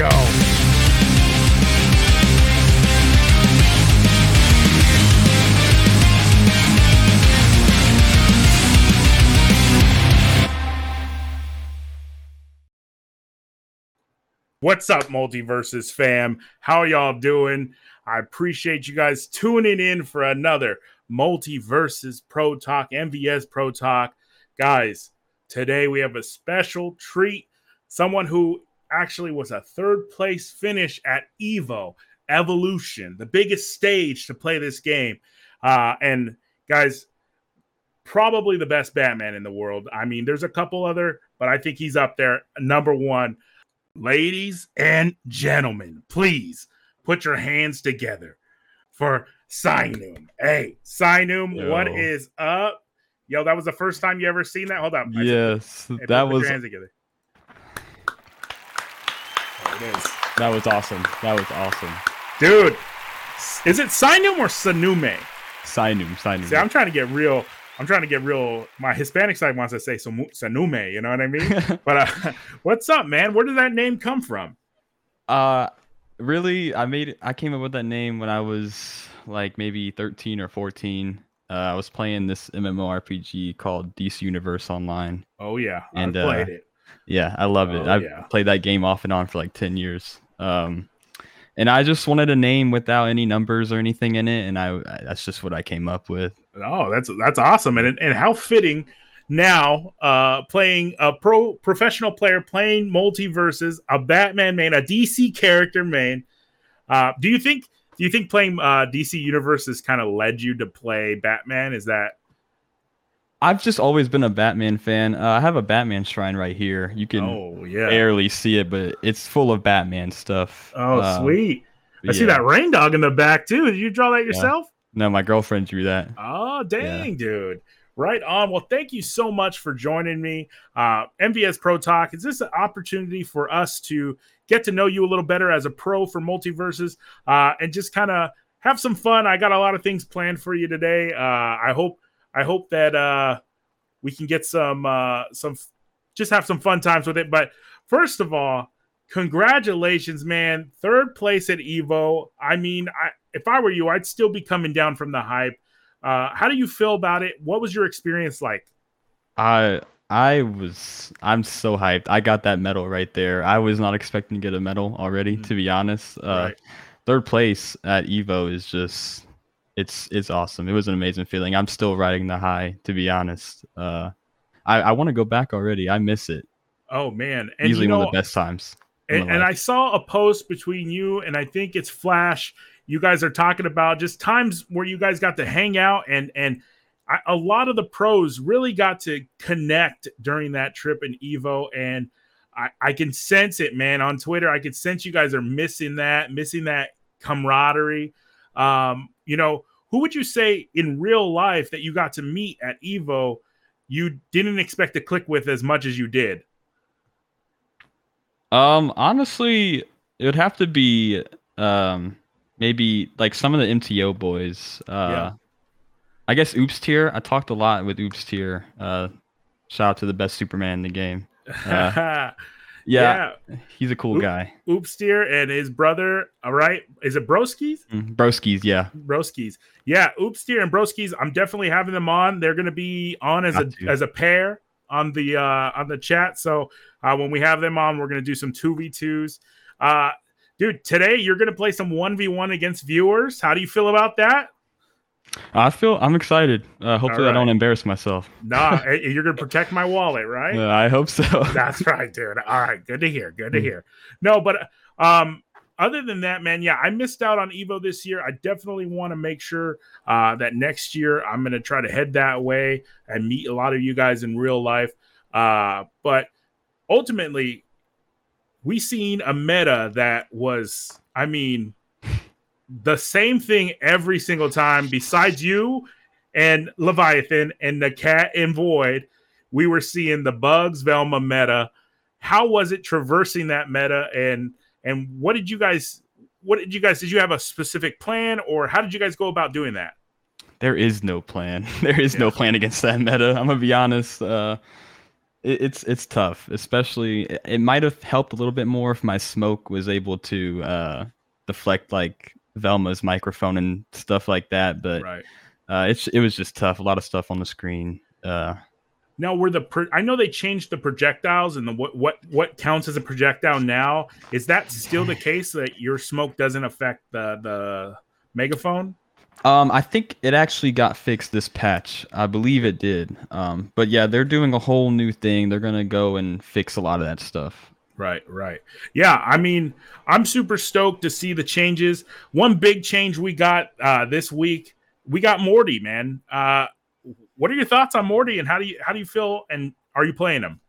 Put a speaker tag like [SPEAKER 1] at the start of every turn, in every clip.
[SPEAKER 1] go. What's up, MultiVersus fam? How y'all doing? I appreciate you guys tuning in for another MultiVersus Pro Talk, MVS Pro Talk. Guys, today we have a special treat. Someone who actually was a third place finish at Evo Evolution, the biggest stage to play this game. Uh, and guys, probably the best Batman in the world. I mean, there's a couple other, but I think he's up there, number one. Ladies and gentlemen, please put your hands together for Sinum. Hey, Sinum,
[SPEAKER 2] Yo.
[SPEAKER 1] what is up? Yo, that was the first time you ever seen that. Hold said-
[SPEAKER 2] Yes, that was
[SPEAKER 1] your hands together. There it is.
[SPEAKER 2] that was awesome. That was awesome.
[SPEAKER 1] Dude, is it Sinum or Sanume?
[SPEAKER 2] Sinum, Sinum.
[SPEAKER 1] See, I'm trying to get real. I'm trying to get real. My Hispanic side wants to say Sanume, you know what I mean? but uh, what's up, man? Where did that name come from?
[SPEAKER 2] uh, really, I made. I came up with that name when I was like maybe 13 or 14. Uh, I was playing this MMORPG called DC Universe Online.
[SPEAKER 1] Oh yeah,
[SPEAKER 2] And,
[SPEAKER 1] I played
[SPEAKER 2] uh,
[SPEAKER 1] it.
[SPEAKER 2] Yeah, I love it.
[SPEAKER 1] Oh,
[SPEAKER 2] I've
[SPEAKER 1] yeah.
[SPEAKER 2] played that game off and on for like 10 years. Um, and I just wanted a name without any numbers or anything in it, and I I- that's just what I came up with.
[SPEAKER 1] Oh, that's that's awesome, and and how fitting now uh playing a pro professional player playing MultiVersus, a Batman main, a DC character main. Uh, do you think do you think playing uh DC universes kind of led you to play Batman? Is that
[SPEAKER 2] I've just always been a Batman fan. Uh, I have a Batman shrine right here. You can
[SPEAKER 1] oh yeah
[SPEAKER 2] barely see it, but it's full of Batman stuff.
[SPEAKER 1] oh
[SPEAKER 2] Um,
[SPEAKER 1] sweet I see that Reindog in the back too. Did you draw that yourself?
[SPEAKER 2] No, my girlfriend drew that.
[SPEAKER 1] Oh, dang, dude. Right on. Well, thank you so much for joining me. Uh, MVS Pro Talk is this an opportunity for us to get to know you a little better as a pro for MultiVersus uh, and just kind of have some fun. I got a lot of things planned for you today. Uh, I hope I hope that uh, we can get some uh, some just have some fun times with it. But first of all, congratulations, man! Third place at Evo. I mean, I, if I were you, I'd still be coming down from the hype. Uh, how do you feel about it? What was your experience like?
[SPEAKER 2] I I was I'm so hyped. I got that medal right there. I was not expecting to get a medal already,
[SPEAKER 1] Mhm.
[SPEAKER 2] to be honest. Uh,
[SPEAKER 1] Right.
[SPEAKER 2] Third place at Evo is just it's it's awesome. It was an amazing feeling. I'm still riding the high, to be honest. Uh, I I want to go back already. I miss it.
[SPEAKER 1] Oh man, and
[SPEAKER 2] Easily
[SPEAKER 1] you know,
[SPEAKER 2] one of the best times.
[SPEAKER 1] and, and. I saw a post between you and I think it's Flash. You guys are talking about just times where you guys got to hang out and and I, a lot of the pros really got to connect during that trip in Evo and I, I can sense it, man. On Twitter, I can sense you guys are missing that, missing that camaraderie. Um, you know, who would you say in real life that you got to meet at Evo you didn't expect to click with as much as you did?
[SPEAKER 2] Um, honestly, it would have to be um maybe like some of the MTO boys. Uh
[SPEAKER 1] Yeah.
[SPEAKER 2] I guess Oops tier. I talked a lot with Oops tier. Uh shout out to the best Superman in the game. Uh, Yeah, he's a cool
[SPEAKER 1] Oop.
[SPEAKER 2] guy.
[SPEAKER 1] Oops dear and his brother. All right, is it Broskis?
[SPEAKER 2] Mm, Broskis, yeah.
[SPEAKER 1] Broskis. Yeah, Oops dear and Broskis. I'm definitely having them on. They're going to be on as a
[SPEAKER 2] Got to.
[SPEAKER 1] as a pair on the uh on the chat. So uh, when we have them on, we're going to do some two v twos. Uh, dude, today you're going to play some one v one against viewers. How do you feel about that?
[SPEAKER 2] I feel I'm excited. Uh, hopefully I don't embarrass myself.
[SPEAKER 1] Nah, you're going to protect my wallet, right?
[SPEAKER 2] Uh, I hope so.
[SPEAKER 1] That's right, dude. All right, good to hear. Good to
[SPEAKER 2] Mm.
[SPEAKER 1] hear. No, but um, other than that, man, yeah, I missed out on Evo this year. I definitely want to make sure uh, that next year I'm going to try to head that way and meet a lot of you guys in real life. Uh, but ultimately, we seen a meta that was, I mean, the same thing every single time. Besides you and Leviathan and the Cat and Void, we were seeing the Bugs Velma meta. How was it traversing that meta and and what did you guys what did you guys did you have a specific plan or how did you guys go about doing that?
[SPEAKER 2] There is no plan. There is no plan against that meta. I'm gonna be honest. Uh, it, it's it's tough, especially it, it might have helped a little bit more if my smoke was able to uh, deflect like Velma's microphone and stuff like that. But
[SPEAKER 1] Right.
[SPEAKER 2] uh, it's it was just tough. A lot of stuff on the screen. Uh,
[SPEAKER 1] Now, were the pro- I know they changed the projectiles and the what what what counts as a projectile now. Is that still the case that your smoke doesn't affect the the megaphone?
[SPEAKER 2] Um, I think it actually got fixed this patch. I believe it did. Um, but yeah, they're doing a whole new thing. They're gonna go and fix a lot of that stuff.
[SPEAKER 1] Right, right. Yeah, I mean, I'm super stoked to see the changes. One big change we got uh, this week, we got Morty, man. Uh, what are your thoughts on Morty, and how do you how do you feel? And are you playing him?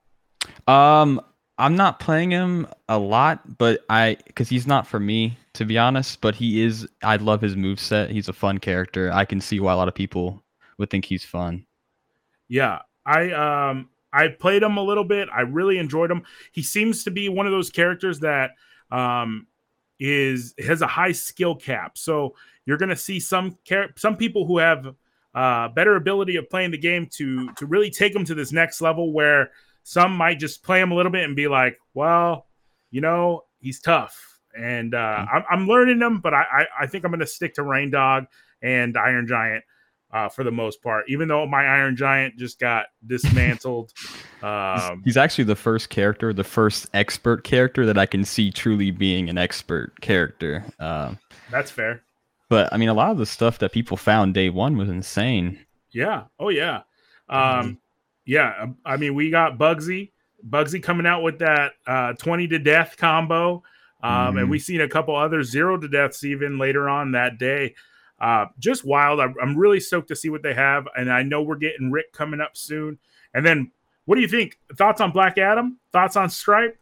[SPEAKER 2] Um, I'm not playing him a lot, but I because he's not for me to be honest. But he is. I love his moveset. He's a fun character. I can see why a lot of people would think he's fun.
[SPEAKER 1] Yeah, I um I played him a little bit. I really enjoyed him. He seems to be one of those characters that um is has a high skill cap. So you're going to see some char- some people who have uh better ability of playing the game to to really take him to this next level where some might just play him a little bit and be like, well, you know, he's tough. And uh, I'm, I'm learning them, but I, I, I think I'm going to stick to Reindog and Iron Giant uh, for the most part, even though my Iron Giant just got dismantled.
[SPEAKER 2] He's,
[SPEAKER 1] um,
[SPEAKER 2] he's actually the first character, the first expert character that I can see truly being an expert character. Um,
[SPEAKER 1] that's fair.
[SPEAKER 2] but I mean, a lot of the stuff that people found day one was insane.
[SPEAKER 1] Yeah. Oh, yeah. Um, yeah. I mean, we got Bugsy, Bugsy coming out with that uh, 20 to death combo. Um, And
[SPEAKER 2] Mhm.
[SPEAKER 1] we've seen a couple other zero to deaths even later on that day. Uh, just wild. I'm, I'm really stoked to see what they have. And I know we're getting Rick coming up soon. And then what do you think? Thoughts on Black Adam? Thoughts on Stripe?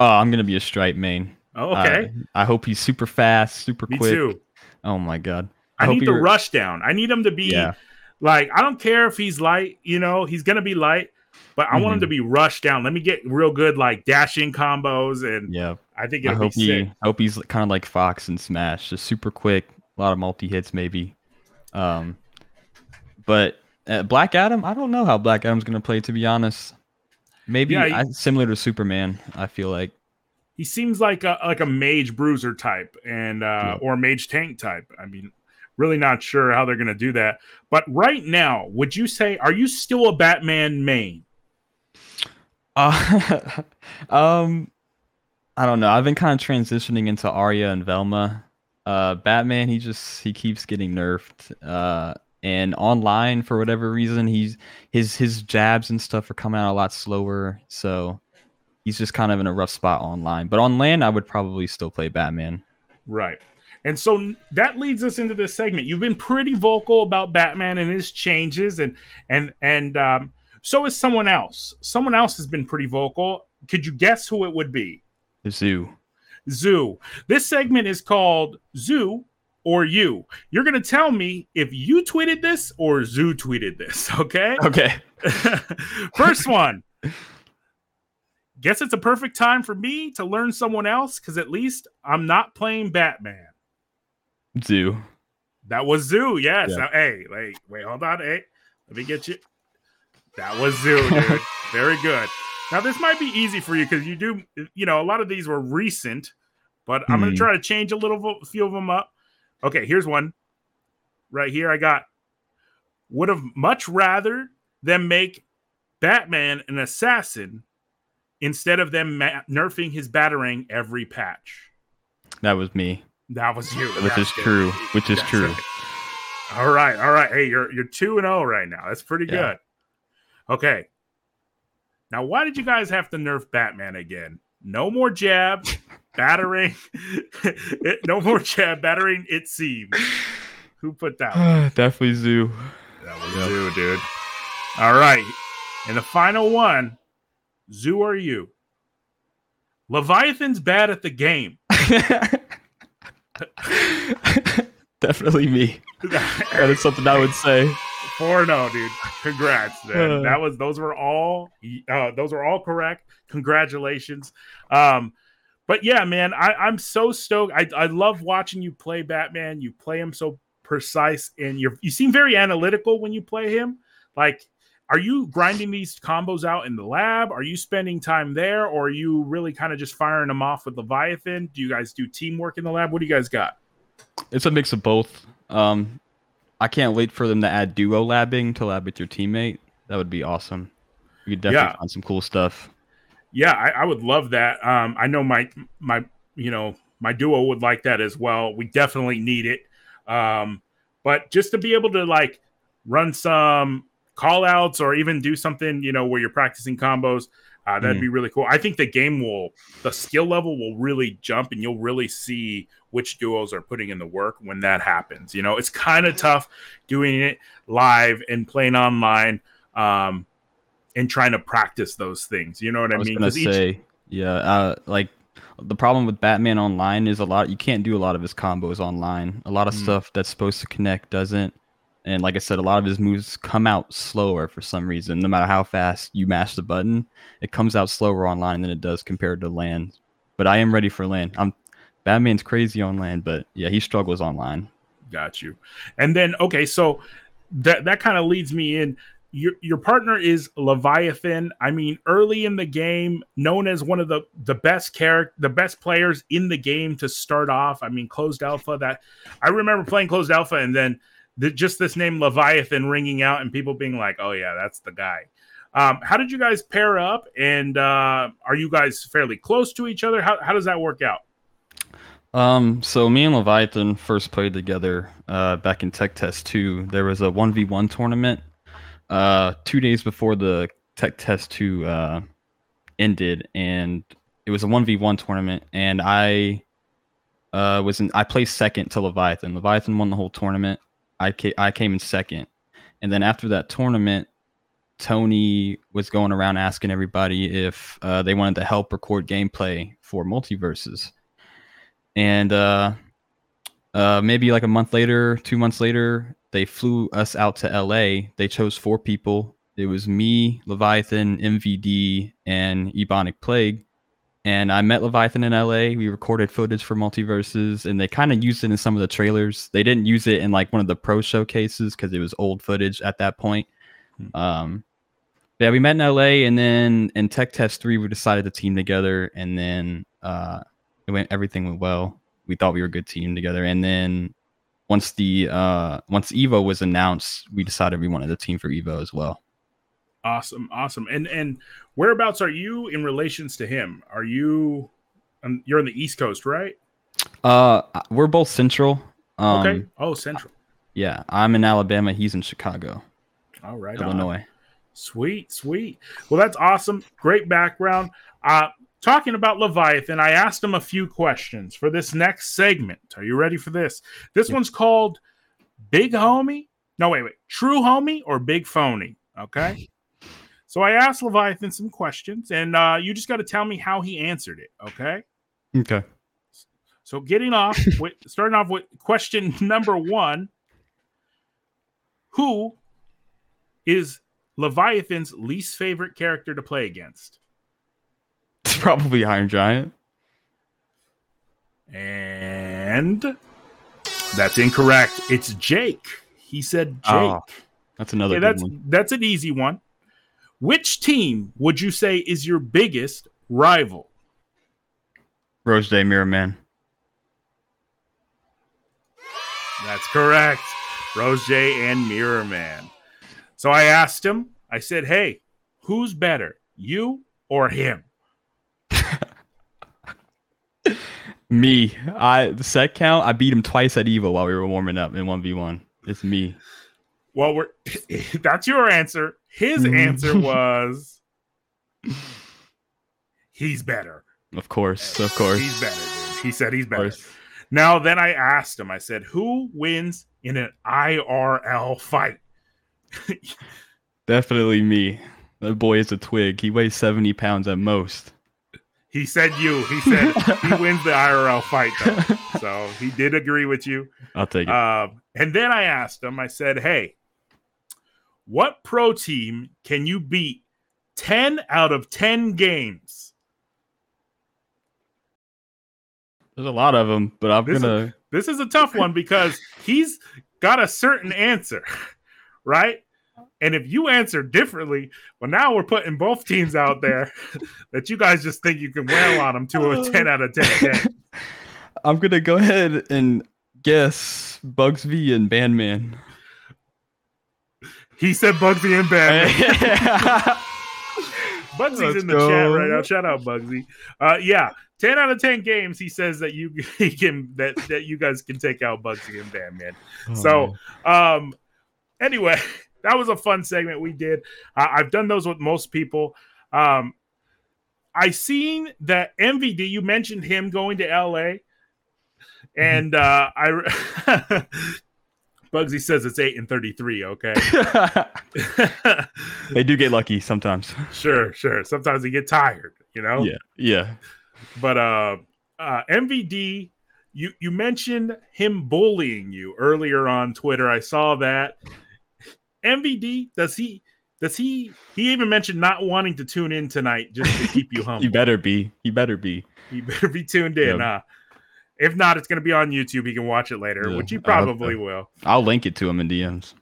[SPEAKER 2] Oh, I'm gonna be a stripe main.
[SPEAKER 1] Oh, okay.
[SPEAKER 2] I, I hope he's super fast, super quick.
[SPEAKER 1] Me
[SPEAKER 2] quick.
[SPEAKER 1] too.
[SPEAKER 2] Oh my god.
[SPEAKER 1] I,
[SPEAKER 2] hope
[SPEAKER 1] need
[SPEAKER 2] he
[SPEAKER 1] the
[SPEAKER 2] re-
[SPEAKER 1] rush down. I need him to be
[SPEAKER 2] Yeah.
[SPEAKER 1] like, I don't care if he's light, you know, he's going to be light, but I want him
[SPEAKER 2] Mhm.
[SPEAKER 1] to be rushed down. Let me get real good, like dashing combos. And
[SPEAKER 2] Yeah.
[SPEAKER 1] I think
[SPEAKER 2] I
[SPEAKER 1] it'll
[SPEAKER 2] hope
[SPEAKER 1] be
[SPEAKER 2] he
[SPEAKER 1] sick.
[SPEAKER 2] I hope he's kind of like Fox and Smash, just super quick, a lot of multi hits maybe. Um, but uh, Black Adam, I don't know how Black Adam's gonna play to be honest. Maybe
[SPEAKER 1] Yeah, he-
[SPEAKER 2] I, similar to Superman. I feel like
[SPEAKER 1] He seems like a, like a mage bruiser type and, uh,
[SPEAKER 2] Yeah.
[SPEAKER 1] or mage tank type. I mean, really not sure how they're going to do that. But right now, would you say, are you still a Batman main?
[SPEAKER 2] Uh, um, I don't know. I've been kind of transitioning into Arya and Velma. Uh, Batman, he just he keeps getting nerfed. Uh, and online for whatever reason, he's his his jabs and stuff are coming out a lot slower. So he's just kind of in a rough spot online. But on land, I would probably still play Batman.
[SPEAKER 1] Right. And so that leads us into this segment. You've been pretty vocal about Batman and his changes, and and and um, so is someone else. Someone else has been pretty vocal. Could you guess who it would be?
[SPEAKER 2] Zoo.
[SPEAKER 1] Zoo. This segment is called Zoo or You. You're gonna tell me if you tweeted this or Zoo tweeted this. Okay.
[SPEAKER 2] Okay.
[SPEAKER 1] First one. Guess it's a perfect time for me to learn someone else because at least I'm not playing Batman.
[SPEAKER 2] Zoo.
[SPEAKER 1] That was Zoo, yes.
[SPEAKER 2] Yeah.
[SPEAKER 1] Now, hey, wait, wait, hold on. Hey, let me get you. That was Zoo, dude. Very good. Now, this might be easy for you because you do, you know, a lot of these were recent, but I'm going to
[SPEAKER 2] Hmm.
[SPEAKER 1] try to change a little vo- few of them up. Okay, here's one. Right here, I got would have much rather them make Batman an assassin instead of them ma- nerfing his batarang every patch.
[SPEAKER 2] That was me.
[SPEAKER 1] That was you.
[SPEAKER 2] Which
[SPEAKER 1] That's
[SPEAKER 2] is
[SPEAKER 1] good.
[SPEAKER 2] true. Which is
[SPEAKER 1] That's
[SPEAKER 2] true.
[SPEAKER 1] All right, all right. Hey, you're you're two and zero right now. That's pretty
[SPEAKER 2] Yeah.
[SPEAKER 1] good. Okay. Now, why did you guys have to nerf Batman again? No more jab, batarang. It- no more jab, batarang. It seems. Who put that? one?
[SPEAKER 2] Definitely Zoo.
[SPEAKER 1] That was
[SPEAKER 2] Yep.
[SPEAKER 1] Zoo, dude. All right, and the final one. Zoo or you? Leviathan's bad at the game.
[SPEAKER 2] Definitely me. That is something I would say.
[SPEAKER 1] Four zero, dude. Congrats, man. That was those were all uh, those were all correct. Congratulations. Um, but yeah, man, I, I'm so stoked. I, I love watching you play Batman. You play him so precise, and you you seem very analytical when you play him. Like are you grinding these combos out in the lab? Are you spending time there, or are you really kind of just firing them off with Leviathan? Do you guys do teamwork in the lab? What do you guys got?
[SPEAKER 2] It's a mix of both. Um, I can't wait for them to add duo labbing to lab with your teammate. That would be awesome. You could definitely
[SPEAKER 1] Yeah.
[SPEAKER 2] find some cool stuff.
[SPEAKER 1] Yeah, I, I would love that. Um, I know my my you know my duo would like that as well. We definitely need it. Um, but just to be able to like run some call outs or even do something, you know, where you're practicing combos, uh, that'd
[SPEAKER 2] Mhm.
[SPEAKER 1] be really cool. I think the game will, the skill level will really jump and you'll really see which duos are putting in the work when that happens. You know, it's kind of tough doing it live and playing online. Um, and trying to practice those things, you know what I,
[SPEAKER 2] I was
[SPEAKER 1] mean?
[SPEAKER 2] gonna
[SPEAKER 1] 'Cause each-
[SPEAKER 2] say, yeah, uh, like the problem with Batman Online is a lot. You can't do a lot of his combos online. A lot of
[SPEAKER 1] Mm.
[SPEAKER 2] stuff that's supposed to connect doesn't. And like I said, a lot of his moves come out slower for some reason. No matter how fast you mash the button, it comes out slower online than it does compared to land. But I am ready for land. I'm Batman's crazy on land, but yeah, he struggles online.
[SPEAKER 1] Got you. And then okay, so that that kind of leads me in. Your your partner is Leviathan. I mean, early in the game, known as one of the the best character, the best players in the game to start off. I mean, closed alpha. That I remember playing closed alpha, and then the, just this name Leviathan ringing out, and people being like, "Oh yeah, that's the guy." Um, how did you guys pair up? And uh, are you guys fairly close to each other? How how does that work out?
[SPEAKER 2] Um, so me and Leviathan first played together uh, back in Tech Test 2. There was a 1v1 tournament uh, two days before the Tech Test 2 uh, ended, and it was a 1v1 tournament, and I uh, was in, I placed second to Leviathan. Leviathan won the whole tournament. I, ca- I came in second. And then after that tournament, Tony was going around asking everybody if uh, they wanted to help record gameplay for MultiVersus and uh, uh, maybe like a month later, two months later, they flew us out to LA. They chose four people. It was me, Leviathan, MVD, and Ebonic Plague. And I met Leviathan in LA. We recorded footage for MultiVersus, and they kind of used it in some of the trailers. They didn't use it in like one of the pro showcases because it was old footage at that point.
[SPEAKER 1] Hmm.
[SPEAKER 2] Um, yeah, we met in LA, and then in Tech Test Three, we decided to team together, and then uh, it went everything went well. We thought we were a good team together, and then once the uh, once Evo was announced, we decided we wanted a team for Evo as well.
[SPEAKER 1] Awesome, awesome. And and whereabouts are you in relations to him? Are you um, you're on the East Coast, right?
[SPEAKER 2] Uh, we're both Central. Um,
[SPEAKER 1] Okay. oh, Central.
[SPEAKER 2] Yeah, I'm in Alabama. He's in Chicago,
[SPEAKER 1] All right. on.
[SPEAKER 2] Illinois.
[SPEAKER 1] Sweet, sweet. Well, that's awesome. Great background. Uh talking about Leviathan, I asked him a few questions for this next segment. Are you ready for this? This
[SPEAKER 2] Yeah.
[SPEAKER 1] one's called Big Homie. No, wait, wait. True Homie or Big Phony? Okay. So I asked Leviathan some questions, and uh, you just got to tell me how he answered it. Okay.
[SPEAKER 2] Okay.
[SPEAKER 1] So getting off with starting off with question number one. Who is Leviathan's least favorite character to play against?
[SPEAKER 2] It's probably Iron Giant.
[SPEAKER 1] And that's incorrect. It's Jake. He said Jake.
[SPEAKER 2] Oh, That's another
[SPEAKER 1] that's
[SPEAKER 2] one.
[SPEAKER 1] that's an easy one. Which team would you say is your biggest rival?
[SPEAKER 2] Rose J Mirror Man.
[SPEAKER 1] That's correct. Rose J and Mirror Man. So I asked him, I said, Hey, who's better, you or him?
[SPEAKER 2] Me. I the set count. I beat him twice at Evo while we were warming up in one v one. It's me.
[SPEAKER 1] Well, we're that's your answer. His
[SPEAKER 2] Mhm.
[SPEAKER 1] answer was he's better.
[SPEAKER 2] Of course. Of course.
[SPEAKER 1] He's better, dude. He said he's better. Now, then I asked him, I said, who wins in an IRL fight?
[SPEAKER 2] Definitely me. That boy is a twig. He weighs seventy pounds at most.
[SPEAKER 1] He said you. He said he wins the IRL fight, though. So he did agree with you.
[SPEAKER 2] I'll take it.
[SPEAKER 1] Um, and then I asked him, I said, hey, what pro team can you beat 10 out of 10 games?
[SPEAKER 2] There's a lot of them, but I'm
[SPEAKER 1] this is-
[SPEAKER 2] gonna.
[SPEAKER 1] This is a tough one because he's got a certain answer, right? And if you answer differently, well, now we're putting both teams out there that you guys just think you can wail on them to a uh. 10 out of 10.
[SPEAKER 2] I'm going to go ahead and guess Bugsy and Bandman.
[SPEAKER 1] He said Bugsy and Bandman. Bugsy's Let's in the go. chat right now. Shout out Bugsy. Uh, yeah, ten out of ten games. He says that you he can that that you guys can take out Bugsy and Bandman. Oh, so, um, anyway, that was a fun segment we did. Uh, I've done those with most people. Um, I seen that MVD. You mentioned him going to LA, mm-hmm. and uh, I Bugsy says it's eight and thirty-three. Okay,
[SPEAKER 2] they do get lucky sometimes.
[SPEAKER 1] Sure, sure. Sometimes they get tired. You know.
[SPEAKER 2] Yeah, yeah.
[SPEAKER 1] But uh, uh, MVD, you you mentioned him bullying you earlier on Twitter. I saw that. MVD, does he? Does he? He even mentioned not wanting to tune in tonight just to keep you humble.
[SPEAKER 2] he better be. He better be.
[SPEAKER 1] He better be tuned in. Yep. Uh, if not, it's going to be on YouTube. He can watch it later, yeah, which he probably I'll, will.
[SPEAKER 2] I'll link it to him in DMs.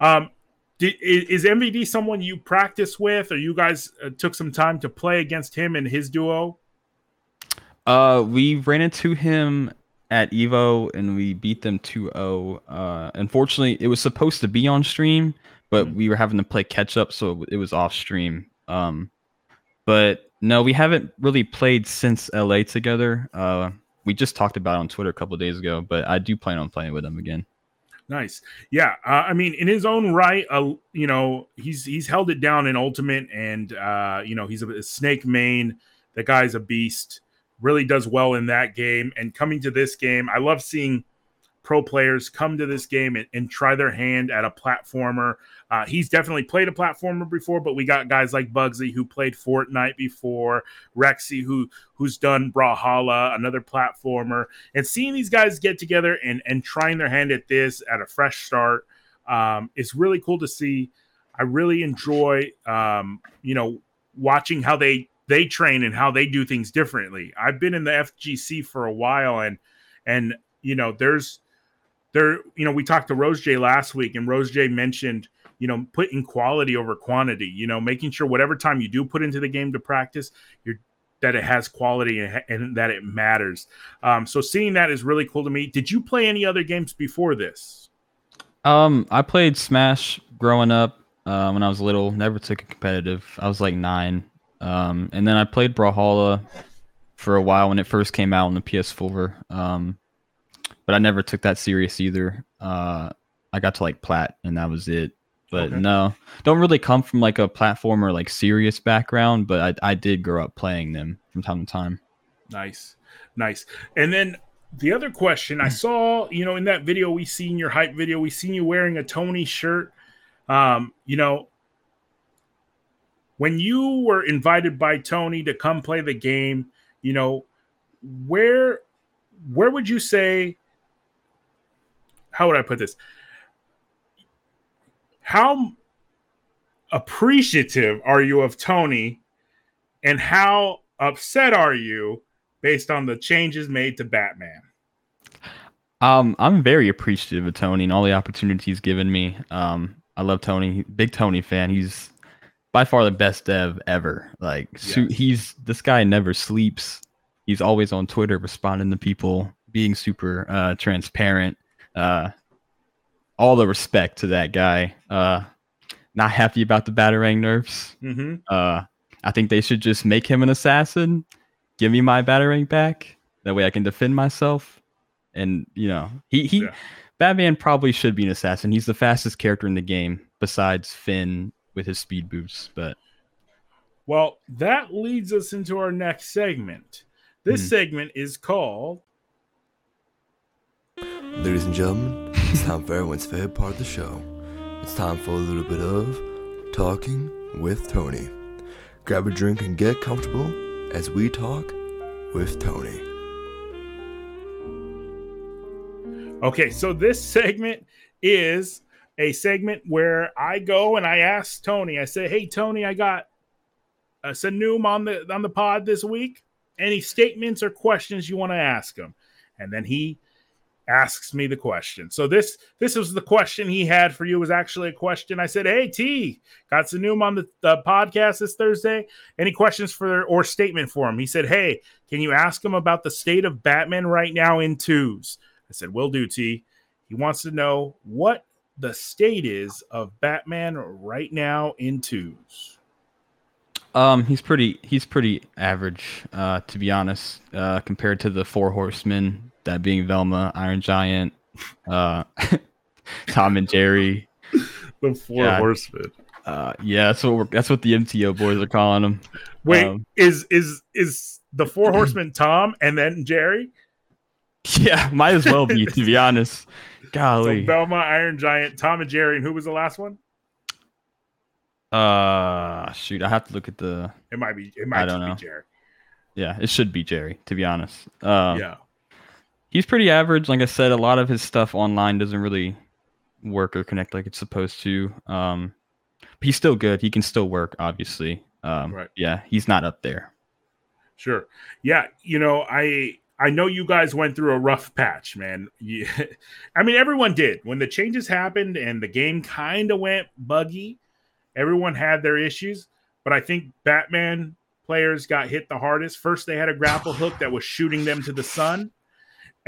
[SPEAKER 1] Um, did, is MVD someone you practice with, or you guys uh, took some time to play against him and his duo?
[SPEAKER 2] Uh, we ran into him at Evo and we beat them 2-0. Uh, unfortunately, it was supposed to be on stream, but mm-hmm. we were having to play catch up, so it was off stream. Um, but no, we haven't really played since LA together. Uh, we just talked about on Twitter a couple days ago, but I do plan on playing with him again.
[SPEAKER 1] Nice, yeah. Uh, I mean, in his own right, uh, you know, he's he's held it down in Ultimate, and uh, you know, he's a, a snake main. The guy's a beast. Really does well in that game, and coming to this game, I love seeing pro players come to this game and, and try their hand at a platformer. Uh, he's definitely played a platformer before, but we got guys like Bugsy who played Fortnite before, Rexy who who's done Brawlhalla, another platformer, and seeing these guys get together and and trying their hand at this at a fresh start um, is really cool to see. I really enjoy, um, you know, watching how they they train and how they do things differently. I've been in the FGC for a while, and and you know, there's there, you know, we talked to Rose J last week, and Rose J mentioned, you know, putting quality over quantity. You know, making sure whatever time you do put into the game to practice, you're that it has quality and, and that it matters. Um, so seeing that is really cool to me. Did you play any other games before this?
[SPEAKER 2] Um, I played Smash growing up uh, when I was little. Never took it competitive. I was like nine. Um, and then I played Brawlhalla for a while when it first came out on the PS4. Um, but I never took that serious either. Uh, I got to like plat, and that was it. But okay. no, don't really come from like a platformer like serious background, but I I did grow up playing them from time to time.
[SPEAKER 1] Nice, nice. And then the other question I saw, you know, in that video we seen your hype video, we seen you wearing a Tony shirt. Um, you know, when you were invited by Tony to come play the game, you know, where where would you say how would I put this? How appreciative are you of Tony and how upset are you based on the changes made to Batman?
[SPEAKER 2] Um, I'm very appreciative of Tony and all the opportunities he's given me. Um, I love Tony, big Tony fan. He's by far the best dev ever. Like yes. he's this guy never sleeps. He's always on Twitter responding to people, being super uh, transparent. Uh, all the respect to that guy. Uh, not happy about the batarang nerfs. Mm-hmm. Uh, I think they should just make him an assassin. Give me my batarang back. That way I can defend myself. And you know, he he, yeah. Batman probably should be an assassin. He's the fastest character in the game besides Finn with his speed boosts. But
[SPEAKER 1] well, that leads us into our next segment. This mm-hmm. segment is called
[SPEAKER 3] Ladies and gentlemen, it's time for everyone's favorite part of the show. It's time for a little bit of Talking with Tony. Grab a drink and get comfortable as we talk with Tony.
[SPEAKER 1] Okay, so this segment is a segment where I go and I ask Tony, I say, Hey Tony, I got a Sanoom on the on the pod this week. Any statements or questions you want to ask him? And then he asks me the question. So this this was the question he had for you was actually a question. I said, "Hey T, got Sanum on the, the podcast this Thursday. Any questions for or statement for him?" He said, "Hey, can you ask him about the state of Batman right now in twos?" I said, "Will do, T." He wants to know what the state is of Batman right now in twos.
[SPEAKER 2] Um, he's pretty he's pretty average, uh, to be honest, uh, compared to the four horsemen, that being Velma, Iron Giant, uh, Tom and Jerry.
[SPEAKER 1] The four
[SPEAKER 2] Yeah.
[SPEAKER 1] horsemen.
[SPEAKER 2] Uh, yeah, that's what we're, that's what the MTO boys are calling them.
[SPEAKER 1] Wait,
[SPEAKER 2] Um,
[SPEAKER 1] is is is the four horsemen Tom and then Jerry?
[SPEAKER 2] Yeah, might as well be, to be honest.
[SPEAKER 1] So
[SPEAKER 2] Golly.
[SPEAKER 1] Velma, Iron Giant, Tom and Jerry, and who was the last one?
[SPEAKER 2] Uh, shoot, I have to look at the.
[SPEAKER 1] It might be. It might
[SPEAKER 2] I don't know.
[SPEAKER 1] be Jerry.
[SPEAKER 2] Yeah, it should be Jerry, to be honest. Um,
[SPEAKER 1] yeah.
[SPEAKER 2] He's pretty average. Like I said, a lot of his stuff online doesn't really work or connect like it's supposed to. Um, but he's still good. He can still work, obviously. Um,
[SPEAKER 1] Right.
[SPEAKER 2] Yeah, he's not up there.
[SPEAKER 1] Sure. Yeah, you know, I I know you guys went through a rough patch, man. You, I mean, everyone did. When the changes happened and the game kind of went buggy, everyone had their issues, but I think Batman players got hit the hardest. First, they had a grapple hook that was shooting them to the sun.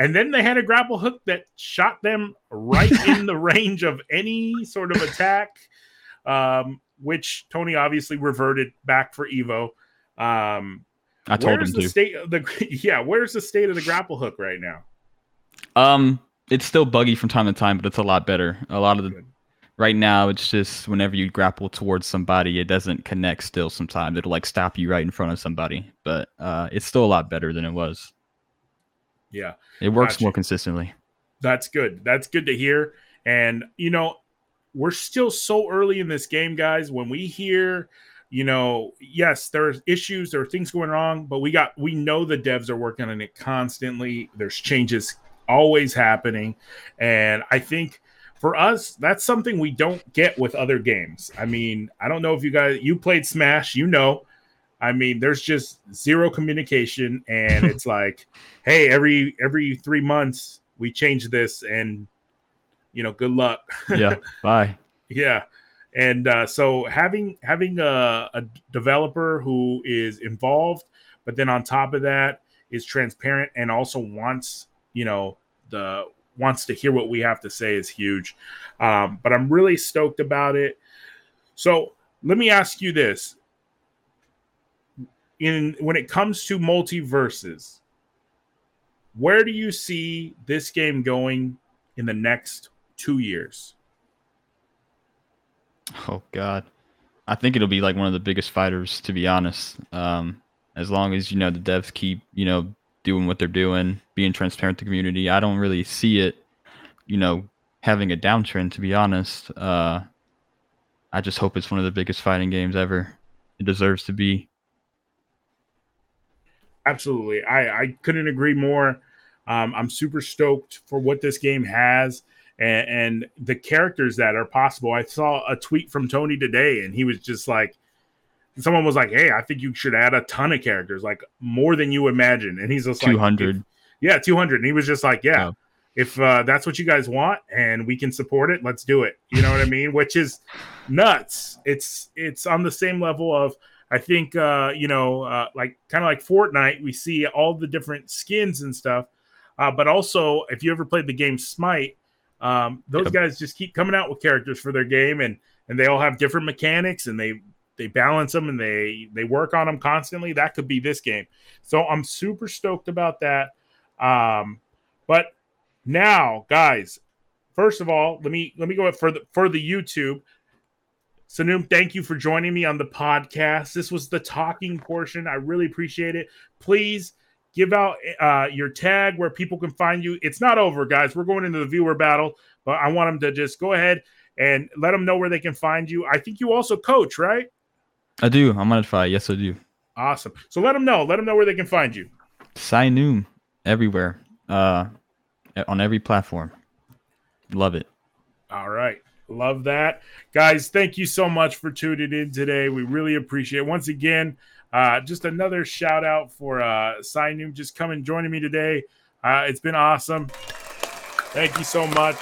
[SPEAKER 1] And then they had a grapple hook that shot them right in the range of any sort of attack, um, which Tony obviously reverted back for Evo. Um,
[SPEAKER 2] I told
[SPEAKER 1] where's
[SPEAKER 2] him
[SPEAKER 1] the
[SPEAKER 2] to.
[SPEAKER 1] state of the yeah? Where's the state of the grapple hook right now?
[SPEAKER 2] Um, it's still buggy from time to time, but it's a lot better. A lot of the
[SPEAKER 1] Good.
[SPEAKER 2] right now, it's just whenever you grapple towards somebody, it doesn't connect. Still, sometimes it'll like stop you right in front of somebody, but uh, it's still a lot better than it was.
[SPEAKER 1] Yeah,
[SPEAKER 2] It works
[SPEAKER 1] Gotcha.
[SPEAKER 2] more consistently.
[SPEAKER 1] that's good. That's good to hear. And you know, we're still so early in this game, guys. When we hear, you know, yes, there's issues, there are things going wrong, but we got we know the devs are working on it constantly. There's changes always happening, and I think. For us, that's something we don't get with other games. I mean, I don't know if you guys you played Smash, you know. I mean, there's just zero communication, and it's like, hey, every every three months we change this, and you know, good luck.
[SPEAKER 2] Yeah. Bye.
[SPEAKER 1] Yeah, and uh, so having having a, a developer who is involved, but then on top of that is transparent and also wants you know the wants to hear what we have to say is huge. Um, but I'm really stoked about it. So let me ask you this: in when it comes to MultiVersus, where do you see this game going in the next two years?
[SPEAKER 2] Oh God, I think it'll be like one of the biggest fighters, to be honest. Um, as long as you know the devs keep you know doing what they're doing, being transparent to the community, I don't really see it, you know, having a downtrend. To be honest, uh, I just hope it's one of the biggest fighting games ever. It deserves to be.
[SPEAKER 1] Absolutely. I, I couldn't agree more. Um, I'm super stoked for what this game has and, and the characters that are possible. I saw a tweet from Tony today, and he was just like, someone was like, Hey, I think you should add a ton of characters, like more than you imagine. And he's just like,
[SPEAKER 2] Two hundred.
[SPEAKER 1] "If- Yeah, 200. And he was just like, Yeah,
[SPEAKER 2] Yeah.
[SPEAKER 1] if uh, that's what you guys want and we can support it, let's do it. You know what I mean? Which is nuts. It's it's on the same level of I think uh, you know, uh, like kind of like Fortnite, we see all the different skins and stuff. Uh, but also, if you ever played the game Smite, um, those
[SPEAKER 2] Yep.
[SPEAKER 1] guys just keep coming out with characters for their game, and and they all have different mechanics, and they they balance them and they they work on them constantly. That could be this game. So I'm super stoked about that. Um, but now, guys, first of all, let me let me go for the for the YouTube. Sanum, thank you for joining me on the podcast. This was the talking portion. I really appreciate it. Please give out uh, your tag where people can find you. It's not over, guys. We're going into the viewer battle, but I want them to just go ahead and let them know where they can find you. I think you also coach, right?
[SPEAKER 2] I do. I'm gonna try. Yes, I do.
[SPEAKER 1] Awesome. So let them know. Let them know where they can find you.
[SPEAKER 2] Sinum everywhere. Uh, on every platform. Love it.
[SPEAKER 1] All right. Love that. Guys, thank you so much for tuning in today. We really appreciate it. Once again, uh, just another shout out for uh, Sinum just coming joining me today. Uh, it's been awesome. Thank you so much.